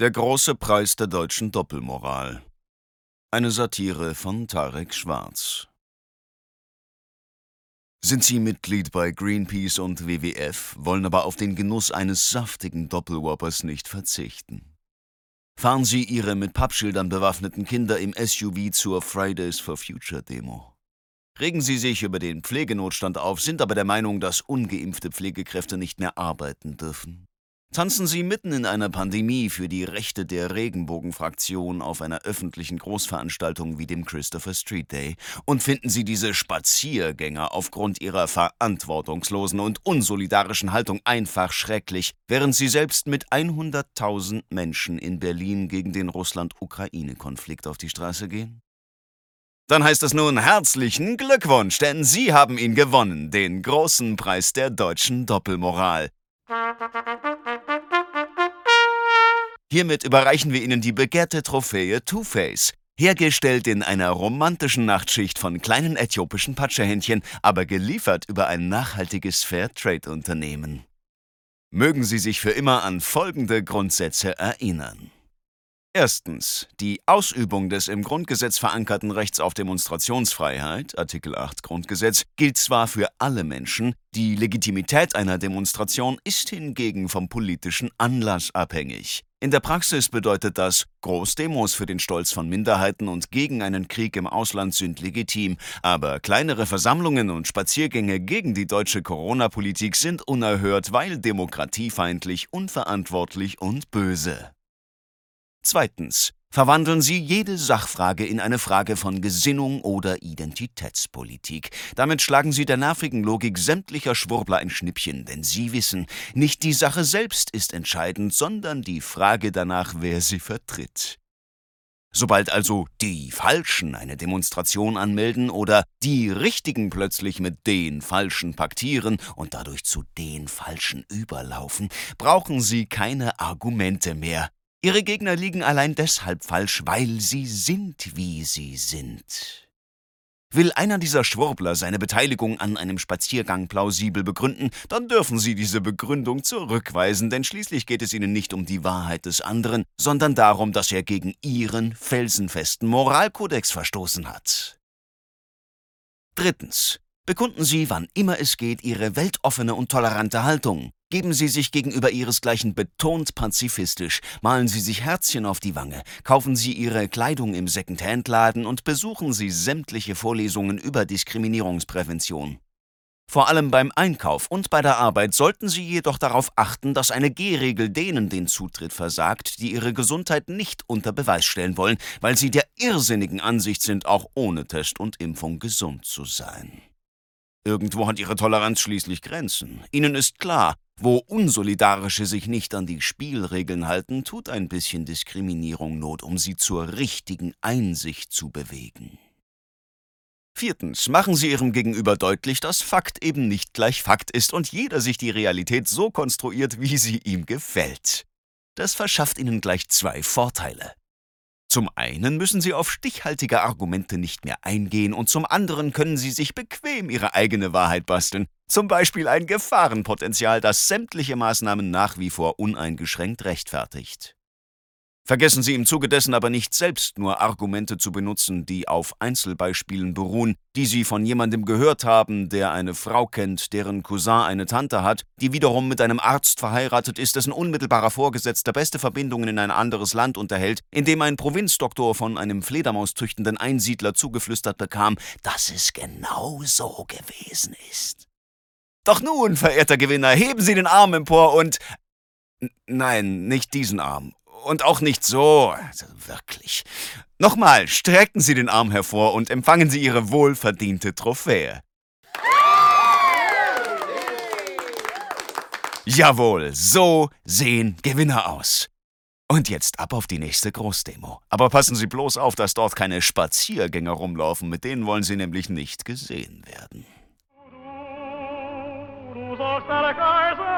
Der große Preis der deutschen Doppelmoral. Eine Satire von Tarek Schwarz. Sind Sie Mitglied bei Greenpeace und WWF, wollen aber auf den Genuss eines saftigen Doppelwhoppers nicht verzichten? Fahren Sie Ihre mit Pappschildern bewaffneten Kinder im SUV zur Fridays for Future Demo? Regen Sie sich über den Pflegenotstand auf, sind aber der Meinung, dass ungeimpfte Pflegekräfte nicht mehr arbeiten dürfen? Tanzen Sie mitten in einer Pandemie für die Rechte der Regenbogenfraktion auf einer öffentlichen Großveranstaltung wie dem Christopher Street Day und finden Sie diese Spaziergänger aufgrund ihrer verantwortungslosen und unsolidarischen Haltung einfach schrecklich, während Sie selbst mit 100.000 Menschen in Berlin gegen den Russland-Ukraine-Konflikt auf die Straße gehen? Dann heißt es nun herzlichen Glückwunsch, denn Sie haben ihn gewonnen, den großen Preis der deutschen Doppelmoral. Hiermit überreichen wir Ihnen die begehrte Trophäe Two-Face. Hergestellt in einer romantischen Nachtschicht von kleinen äthiopischen Patschehändchen, aber geliefert über ein nachhaltiges Fairtrade-Unternehmen. Mögen Sie sich für immer an folgende Grundsätze erinnern. Erstens. Die Ausübung des im Grundgesetz verankerten Rechts auf Demonstrationsfreiheit, Artikel 8 Grundgesetz, gilt zwar für alle Menschen, die Legitimität einer Demonstration ist hingegen vom politischen Anlass abhängig. In der Praxis bedeutet das, Großdemos für den Stolz von Minderheiten und gegen einen Krieg im Ausland sind legitim, aber kleinere Versammlungen und Spaziergänge gegen die deutsche Corona-Politik sind unerhört, weil demokratiefeindlich, unverantwortlich und böse. Zweitens. Verwandeln Sie jede Sachfrage in eine Frage von Gesinnung oder Identitätspolitik. Damit schlagen Sie der nervigen Logik sämtlicher Schwurbler ein Schnippchen, denn Sie wissen, nicht die Sache selbst ist entscheidend, sondern die Frage danach, wer sie vertritt. Sobald also die Falschen eine Demonstration anmelden oder die Richtigen plötzlich mit den Falschen paktieren und dadurch zu den Falschen überlaufen, brauchen Sie keine Argumente mehr. Ihre Gegner liegen allein deshalb falsch, weil sie sind, wie sie sind. Will einer dieser Schwurbler seine Beteiligung an einem Spaziergang plausibel begründen, dann dürfen Sie diese Begründung zurückweisen, denn schließlich geht es Ihnen nicht um die Wahrheit des anderen, sondern darum, dass er gegen Ihren felsenfesten Moralkodex verstoßen hat. Drittens. Bekunden Sie, wann immer es geht, Ihre weltoffene und tolerante Haltung. Geben Sie sich gegenüber Ihresgleichen betont pazifistisch, malen Sie sich Herzchen auf die Wange, kaufen Sie Ihre Kleidung im Second-Hand-Laden und besuchen Sie sämtliche Vorlesungen über Diskriminierungsprävention. Vor allem beim Einkauf und bei der Arbeit sollten Sie jedoch darauf achten, dass eine G-Regel denen den Zutritt versagt, die ihre Gesundheit nicht unter Beweis stellen wollen, weil sie der irrsinnigen Ansicht sind, auch ohne Test und Impfung gesund zu sein. Irgendwo hat ihre Toleranz schließlich Grenzen. Ihnen ist klar, wo Unsolidarische sich nicht an die Spielregeln halten, tut ein bisschen Diskriminierung Not, um sie zur richtigen Einsicht zu bewegen. Viertens, machen Sie Ihrem Gegenüber deutlich, dass Fakt eben nicht gleich Fakt ist und jeder sich die Realität so konstruiert, wie sie ihm gefällt. Das verschafft Ihnen gleich zwei Vorteile. Zum einen müssen Sie auf stichhaltige Argumente nicht mehr eingehen und zum anderen können Sie sich bequem Ihre eigene Wahrheit basteln, zum Beispiel ein Gefahrenpotenzial, das sämtliche Maßnahmen nach wie vor uneingeschränkt rechtfertigt. Vergessen Sie im Zuge dessen aber nicht selbst nur Argumente zu benutzen, die auf Einzelbeispielen beruhen, die Sie von jemandem gehört haben, der eine Frau kennt, deren Cousin eine Tante hat, die wiederum mit einem Arzt verheiratet ist, dessen unmittelbarer Vorgesetzter beste Verbindungen in ein anderes Land unterhält, in dem ein Provinzdoktor von einem Fledermaustüchtenden Einsiedler zugeflüstert bekam, dass es genau so gewesen ist. Doch nun, verehrter Gewinner, heben Sie den Arm empor und Nein, nicht diesen Arm und auch nicht so. Also wirklich. Nochmal, strecken Sie den Arm hervor und empfangen Sie Ihre wohlverdiente Trophäe. Jawohl, so sehen Gewinner aus. Und jetzt ab auf die nächste Großdemo. Aber passen Sie bloß auf, dass dort keine Spaziergänger rumlaufen, mit denen wollen Sie nämlich nicht gesehen werden. For star cars